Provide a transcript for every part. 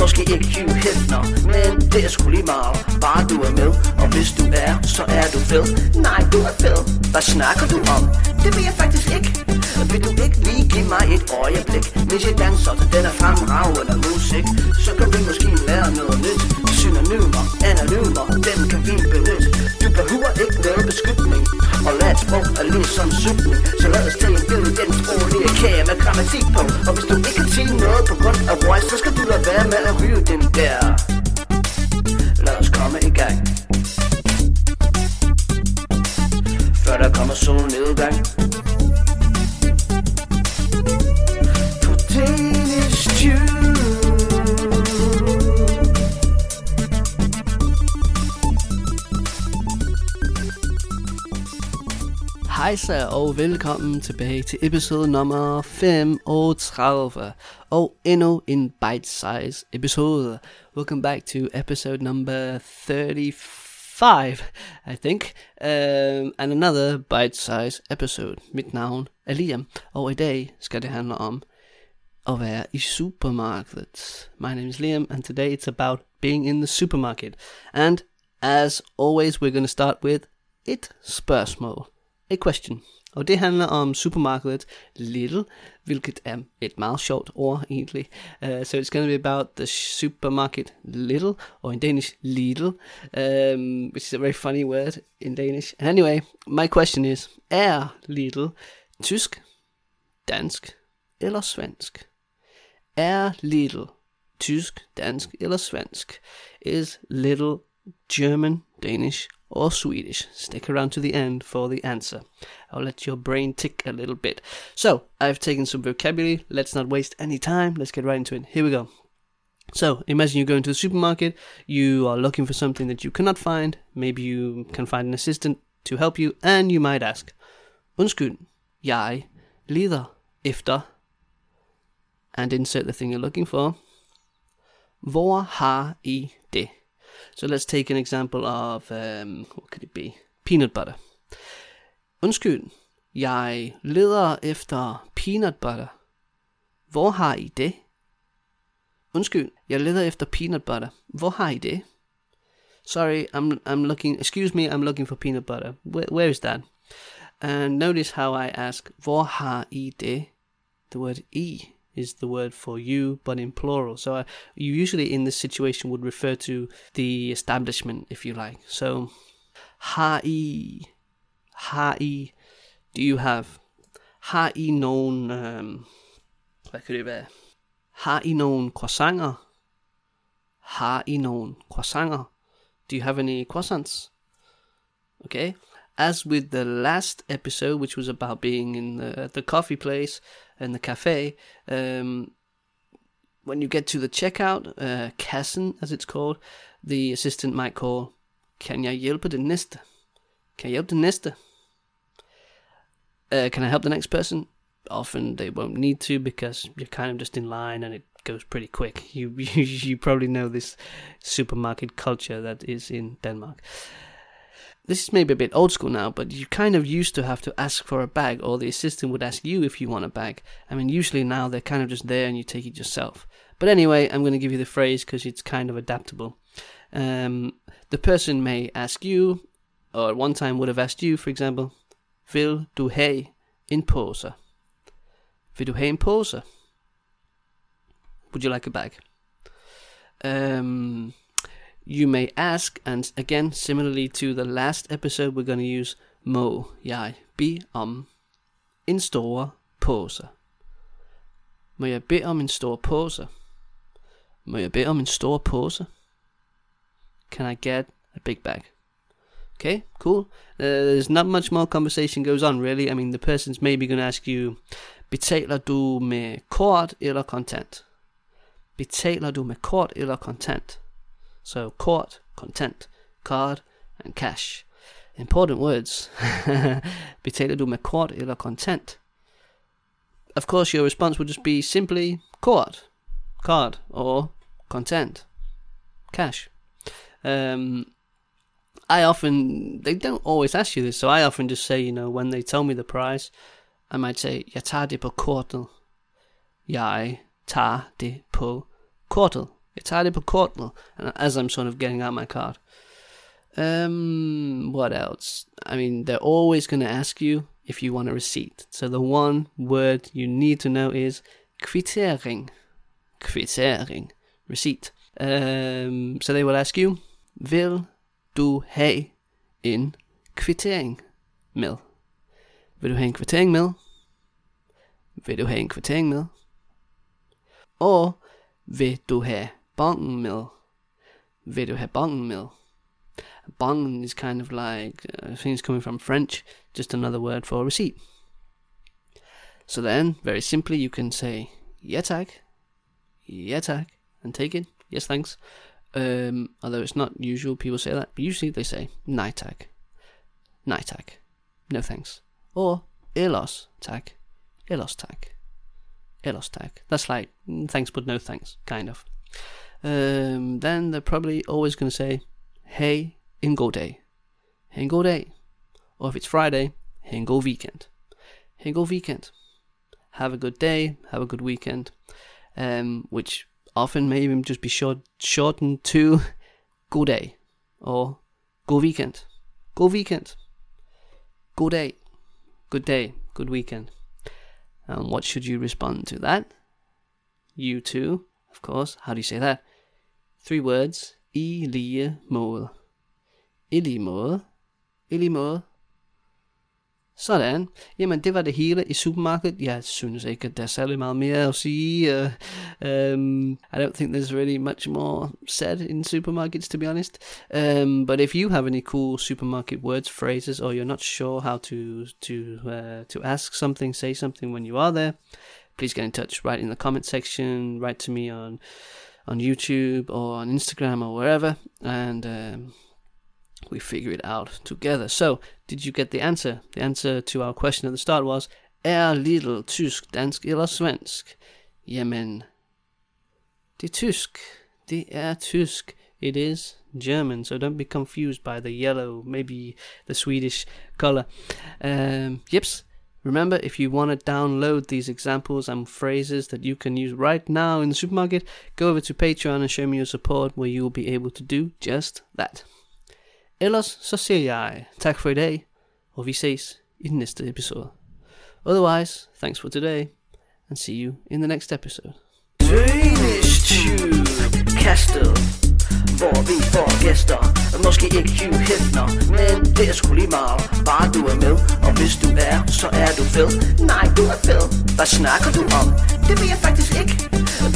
måske ikke Hugh Hefner Men det er sgu lige meget, bare du er med Og hvis du er, så er du fed. Nej, du er fed. Hvad snakker du om? Det ved jeg faktisk ikke. Vil du ikke lige give mig et øjeblik? Hvis jeg danser til den er fremragende musik Så kan vi måske lære noget nyt. Synonymer, anonymer, dem kan vi benytte. Du behøver ikke noget beskytning Og lad et sprog er ligesom cykling Så lad os tage en billede den sproglige kage med grammatik på. Og hvis du ikke kan sige noget på grund af voice Så skal du lade være med at ryge den der. Lad os komme i gang. Før der kommer solnedgang. Hejsa og velkommen tilbage til episode nummer 35 og endnu en bite-size episode. Welcome back to episode number 35, I think, um, and another bite-size episode. Mit navn er Liam, og i dag skal det handle om at være i supermarkedet. My name is Liam, and today it's about being in the supermarket. And as always, we're going to start with et spørgsmål. A question. Og det handler om supermarkedet Lidl, hvilket er et meget sjovt ord egentlig. Uh, so it's going to be about the supermarket Lidl, or in Danish Lidl, um, which is a very funny word in Danish. And anyway, my question is, er Lidl tysk, dansk eller svensk? Er Lidl tysk, dansk eller svensk? Is Lidl German, Danish, or Swedish? Stick around to the end for the answer. I'll let your brain tick a little bit. So, I've taken some vocabulary. Let's not waste any time. Let's get right into it. Here we go. So, imagine you go into the supermarket, you are looking for something that you cannot find. Maybe you can find an assistant to help you, and you might ask, Undskyld, jeg leder efter, and insert the thing you're looking for. Hvor har I det? So let's take an example of, um, what could it be? Peanut butter. Undskyld, jeg leder efter peanut butter. Hvor har I det? Undskyld, jeg leder efter peanut butter. Hvor har I det? Sorry, I'm I'm looking. Excuse me, I'm looking for peanut butter. Where, where is that? And notice how I ask, hvor har I det? The word I is the word for you, but in plural. So uh, you usually in this situation would refer to the establishment, if you like. So, har I, har I, do you have? Har I nogen, um, hvad kan det være? Har I nogen croissanter? Har I nogen croissanter? Do you have any croissants? Okay. As with the last episode, which was about being in the, the coffee place and the cafe, um, when you get to the checkout, uh, kassen as it's called, the assistant might call, Kan jeg hjælpe den næste? Kan jeg hjælpe den næste? Uh, can I help the next person? Often they won't need to because you're kind of just in line and it goes pretty quick. You you, you probably know this supermarket culture that is in Denmark. This is maybe a bit old school now, but you kind of used to have to ask for a bag, or the assistant would ask you if you want a bag. I mean, usually now they're kind of just there and you take it yourself. But anyway, I'm going to give you the phrase because it's kind of adaptable. Um, the person may ask you, or at one time would have asked you, for example, Vil du have en pose? Vil du have en pose? Would you like a bag? Um, you may ask, and again, similarly to the last episode, we're going to use må jeg bede om en stor pose. Må jeg bede om en stor pose? Må jeg bede om en stor pose? Can I get a big bag? Okay, cool. Uh, there's not much more conversation goes on, really. I mean, the person's maybe going to ask you, betaler du med kort eller kontant? Betaler du med kort eller kontant? So court, content, card, and cash. Important words. Betaler du med kort eller kontant? Of course, your response would just be simply kort, card, or content, cash. Um, I often, they don't always ask you this, so I often just say, you know, when they tell me the price, I might say, jeg tager det på kortet. Jeg tager det på kortet. Tager det på as I'm sort of getting out my card. Um, what else? I mean, they're always going to ask you if you want a receipt. So the one word you need to know is kvittering. Kvittering. Receipt. Um, so they will ask you, vil du have en kvittering med? Vil du have en kvittering med? Vil du have en kvittering med? Og vil du have bongen med? Vil du have bongen med? Bong is kind of like, uh, I think it's coming from French, just another word for receipt. So then, very simply, you can say, yeah, tak, yeah, and take it, yes, thanks. Um, although it's not usual people say that, but usually they say, nej tak, no thanks. Or, elos tak, elos tak, elos tak. That's like, mm, thanks but no thanks, kind of. Um, then they're probably always going to say, hey, god dag. Ha en. Or if it's Friday, ha en weekend. Ha en weekend. Have a good day, have a good weekend. Um, which often may even just be short, shortened to god Day or god weekend. God weekend. God day. Good day. Good weekend. And what should you respond to that? You too, of course. How do you say that? Three words. I lige måde. I lige måde. I lige måde. Sådan. Jamen, det var det hele i supermarkedet. Jeg synes ikke, at der er særlig meget mere at sige. Uh, um, I don't think there's really much more said in supermarkets, to be honest. Um, but if you have any cool supermarket words, phrases, or you're not sure how to to uh, to ask something, say something when you are there, please get in touch. Write in the comment section. Write to me on on YouTube or on Instagram or wherever, and. Um, we figure it out together. So, did you get the answer? The answer to our question at the start was, Er Lidl tysk, dansk eller svensk? Jamen, det er tysk. Det er tysk. It is German, so don't be confused by the yellow, maybe the Swedish color. Um, yips. Remember, if you want to download these examples and phrases that you can use right now in the supermarket, go over to Patreon and show me your support, where you will be able to do just that. Ellers så siger jeg tak for i dag, og vi ses i den næste episode. Otherwise, thanks for today, and see you in the next episode. Danish Tube Castle Hvor vi får gæster. Måske ikke Hugh Hefner Men det er sgu lige meget. Bare du er med Og hvis du er, så er du fed. Nej, du er fed. Hvad snakker du om? Det vil jeg faktisk ikke.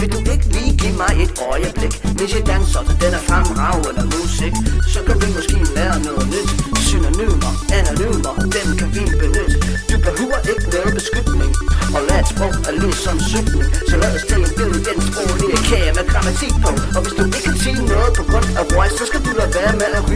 Vil du ikke lige give mig et øjeblik? Hvis jeg danser til den er fremragende musik. Så kan vi måske lære noget nyt. Synonymer, anonymer Dem kan vi benytte. Du behøver ikke noget beskyttning Og lad et sprog er ligesom cykling Skal